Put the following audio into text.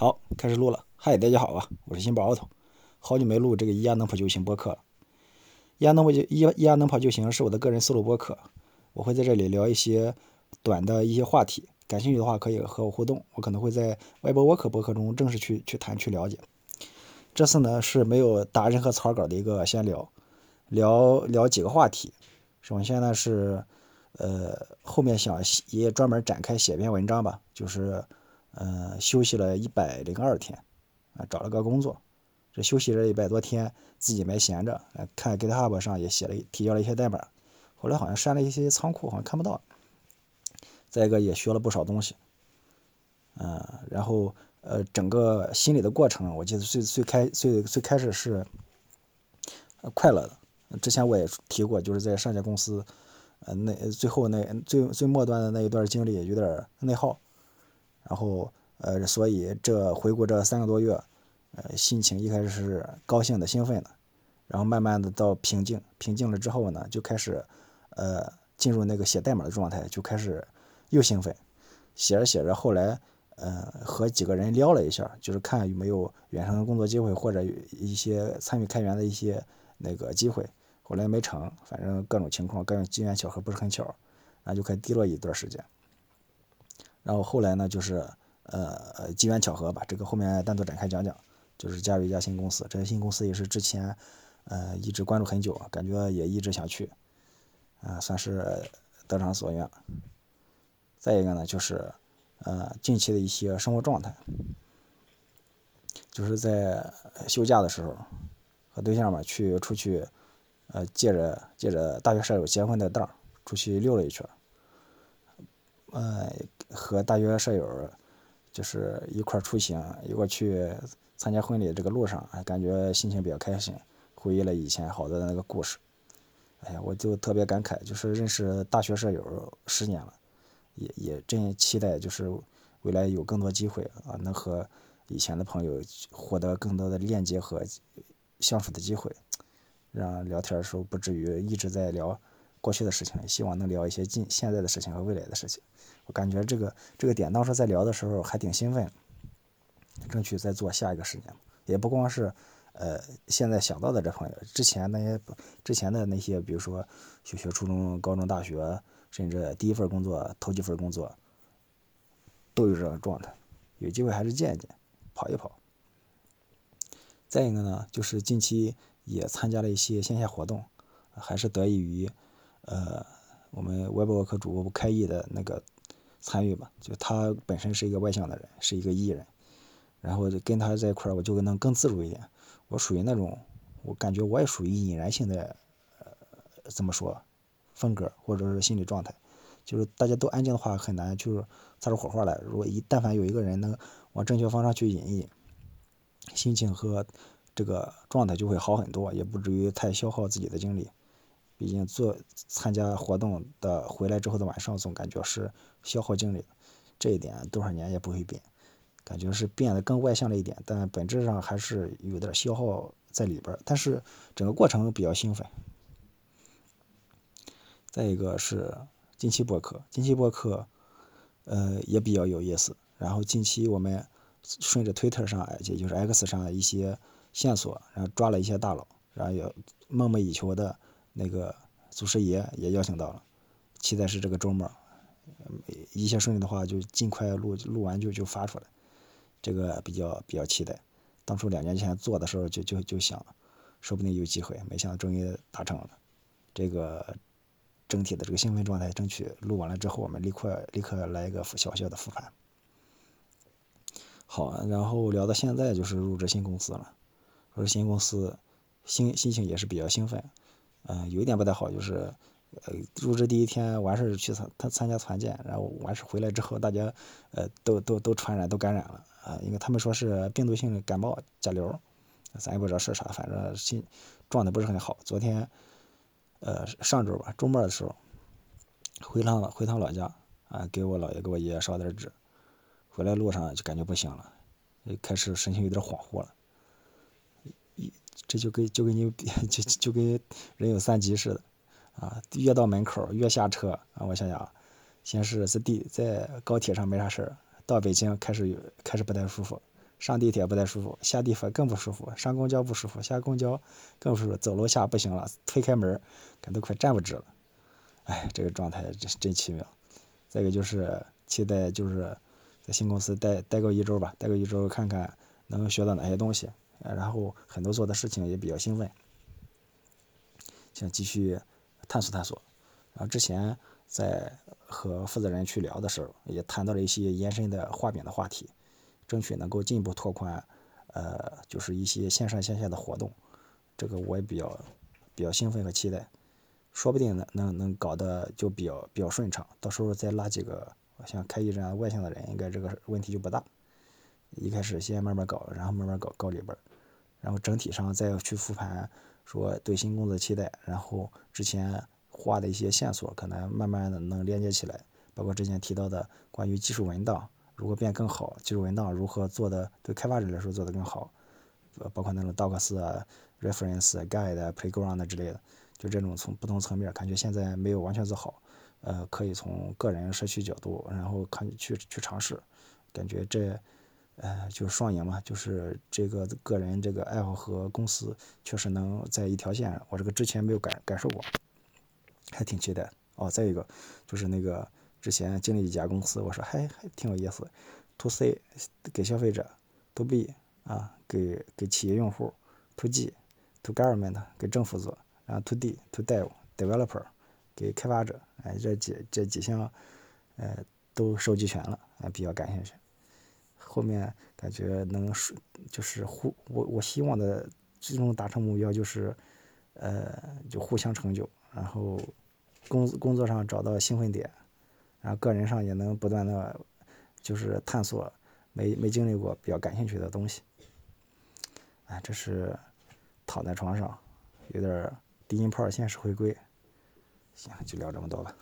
好，开始录了。嗨，大家好啊，我是新宝奥特，好久没录这个一压能跑就行播客了。一压能跑就一一压能跑就行是我的个人思路播客，我会在这里聊一些短的一些话题，感兴趣的话可以和我互动。我可能会在外播沃克播客中正式去去谈去了解。这次呢是没有打任何草稿的一个闲聊，聊聊几个话题。首先呢是呃后面想也专门展开写篇文章吧，就是。嗯，休息了一百零二天，啊，找了个工作。这休息这一百多天，自己没闲着，看 GitHub 上也写了提交了一些代码。后来好像删了一些仓库，好像看不到。再一个也学了不少东西。嗯，然后呃，整个心理的过程，我记得最最开最最开始是快乐的。之前我也提过，就是在上家公司，呃，那最后那最最末端的那一段经历有点内耗。然后，呃，所以这回顾这三个多月，呃，心情一开始是高兴的、兴奋的，然后慢慢的到平静，平静了之后呢，就开始，呃，进入那个写代码的状态，就开始又兴奋，写着写着，后来，呃，和几个人聊了一下，就是看有没有远程工作机会或者一些参与开源的一些那个机会，后来没成，反正各种情况，各种机缘巧合不是很巧，然后就开始低落一段时间。然后后来呢，就是呃机缘巧合吧，这个后面单独展开讲讲。就是加入一家新公司，这个新公司也是之前呃一直关注很久，感觉也一直想去，啊，算是得偿所愿。再一个呢，就是呃近期的一些生活状态，就是在休假的时候，和对象嘛去出去，呃借着借着大学舍友结婚的当出去溜了一圈。呃，和大学舍友就是一块出行，一块去参加婚礼。这个路上，感觉心情比较开心，回忆了以前好的那个故事。哎呀，我就特别感慨，就是认识大学舍友十年了，也也真期待就是未来有更多机会啊，能和以前的朋友获得更多的链接和相处的机会，让聊天的时候不至于一直在聊。过去的事情，希望能聊一些近现在的事情和未来的事情。我感觉这个这个点当时在聊的时候还挺兴奋，争取再做下一个十年。也不光是呃现在想到的这朋友，之前那些之前的那些，比如说小学、初中、高中、大学，甚至第一份工作、头几份工作，都有这种状态。有机会还是见一见，跑一跑。再一个呢，就是近期也参加了一些线下活动，还是得益于。呃，我们外博客主播不开译的那个参与吧，就他本身是一个外向的人，是一个艺人，然后就跟他在一块儿，我就能更自如一点。我属于那种，我感觉我也属于引燃性的，呃，怎么说，风格或者是心理状态，就是大家都安静的话，很难就是擦出火花来。如果一但凡有一个人能往正确方向去引一引，心情和这个状态就会好很多，也不至于太消耗自己的精力。毕竟做参加活动的回来之后的晚上，总感觉是消耗精力，这一点多少年也不会变，感觉是变得更外向了一点，但本质上还是有点消耗在里边但是整个过程比较兴奋。再一个是近期播客，近期播客，呃也比较有意思。然后近期我们顺着推特上，也就是 X 上一些线索，然后抓了一些大佬，然后也梦寐以求的。那个祖师爷也邀请到了，期待是这个周末，一切顺利的话就尽快录，录完就就发出来，这个比较比较期待。当初两年前做的时候就就就想，说不定有机会，没想到终于达成了。这个整体的这个兴奋状态，争取录完了之后，我们立刻立刻来一个小小的复盘。好，然后聊到现在就是入职新公司了，入职新公司，心心情也是比较兴奋。嗯，有一点不太好，就是，呃，入职第一天完事去参他参加团建，然后完事回来之后，大家，呃，都都都传染都感染了啊，因为他们说是病毒性的感冒甲流，咱也不知道是啥，反正心状态不是很好。昨天，呃，上周吧，周末的时候，回趟回趟老家啊，给我姥爷给我爷爷烧点纸，回来路上就感觉不行了，开始神情有点恍惚了。这就跟就跟你 就就跟人有三急似的，啊，越到门口越下车啊，我想想，先是在地在高铁上没啥事儿，到北京开始有开始不太舒服，上地铁不太舒服，下地铁更不舒服，上公交不舒服，下公交更不舒服，走楼下不行了，推开门，感都快站不直了。哎，这个状态真真奇妙。再一个就是期待就是在新公司待待够一周吧，待够一周看看能学到哪些东西，然后很多做的事情也比较兴奋，想继续探索探索。然后之前在和负责人去聊的时候，也谈到了一些延伸的画饼的话题。争取能够进一步拓宽，呃，就是一些线上线下的活动，这个我也比较比较兴奋和期待，说不定能能能搞得就比较比较顺畅，到时候再拉几个像开一站外向的人，应该这个问题就不大。一开始先慢慢搞，然后慢慢搞搞里边，然后整体上再要去复盘，说对新工作的期待，然后之前画的一些线索，可能慢慢的能连接起来，包括之前提到的关于技术文档。如何变更好？技术文档如何做的对开发者来说做得更好？呃，包括那种 docs 啊、reference、guide、playground 之类的，就这种从不同层面，感觉现在没有完全做好。呃，可以从个人社区角度，然后看去去尝试，感觉这呃就是双赢嘛，就是这个个人这个爱好和公司确实能在一条线上。我这个之前没有感感受过，还挺期待。哦，再一个就是那个。之前经历一家公司，我说还还挺有意思。To C 给消费者，To B 啊给给企业用户，To G To Government 给政府做，然后 To D To Dev Developer 给开发者。哎，这几这几项，呃，都收集全了，啊，比较感兴趣。后面感觉能是就是互我我希望的最终达成目标就是，呃，就互相成就，然后工工作上找到兴奋点。然后个人上也能不断的，就是探索没没经历过比较感兴趣的东西。哎，这是躺在床上，有点低音炮现实回归。行，就聊这么多吧。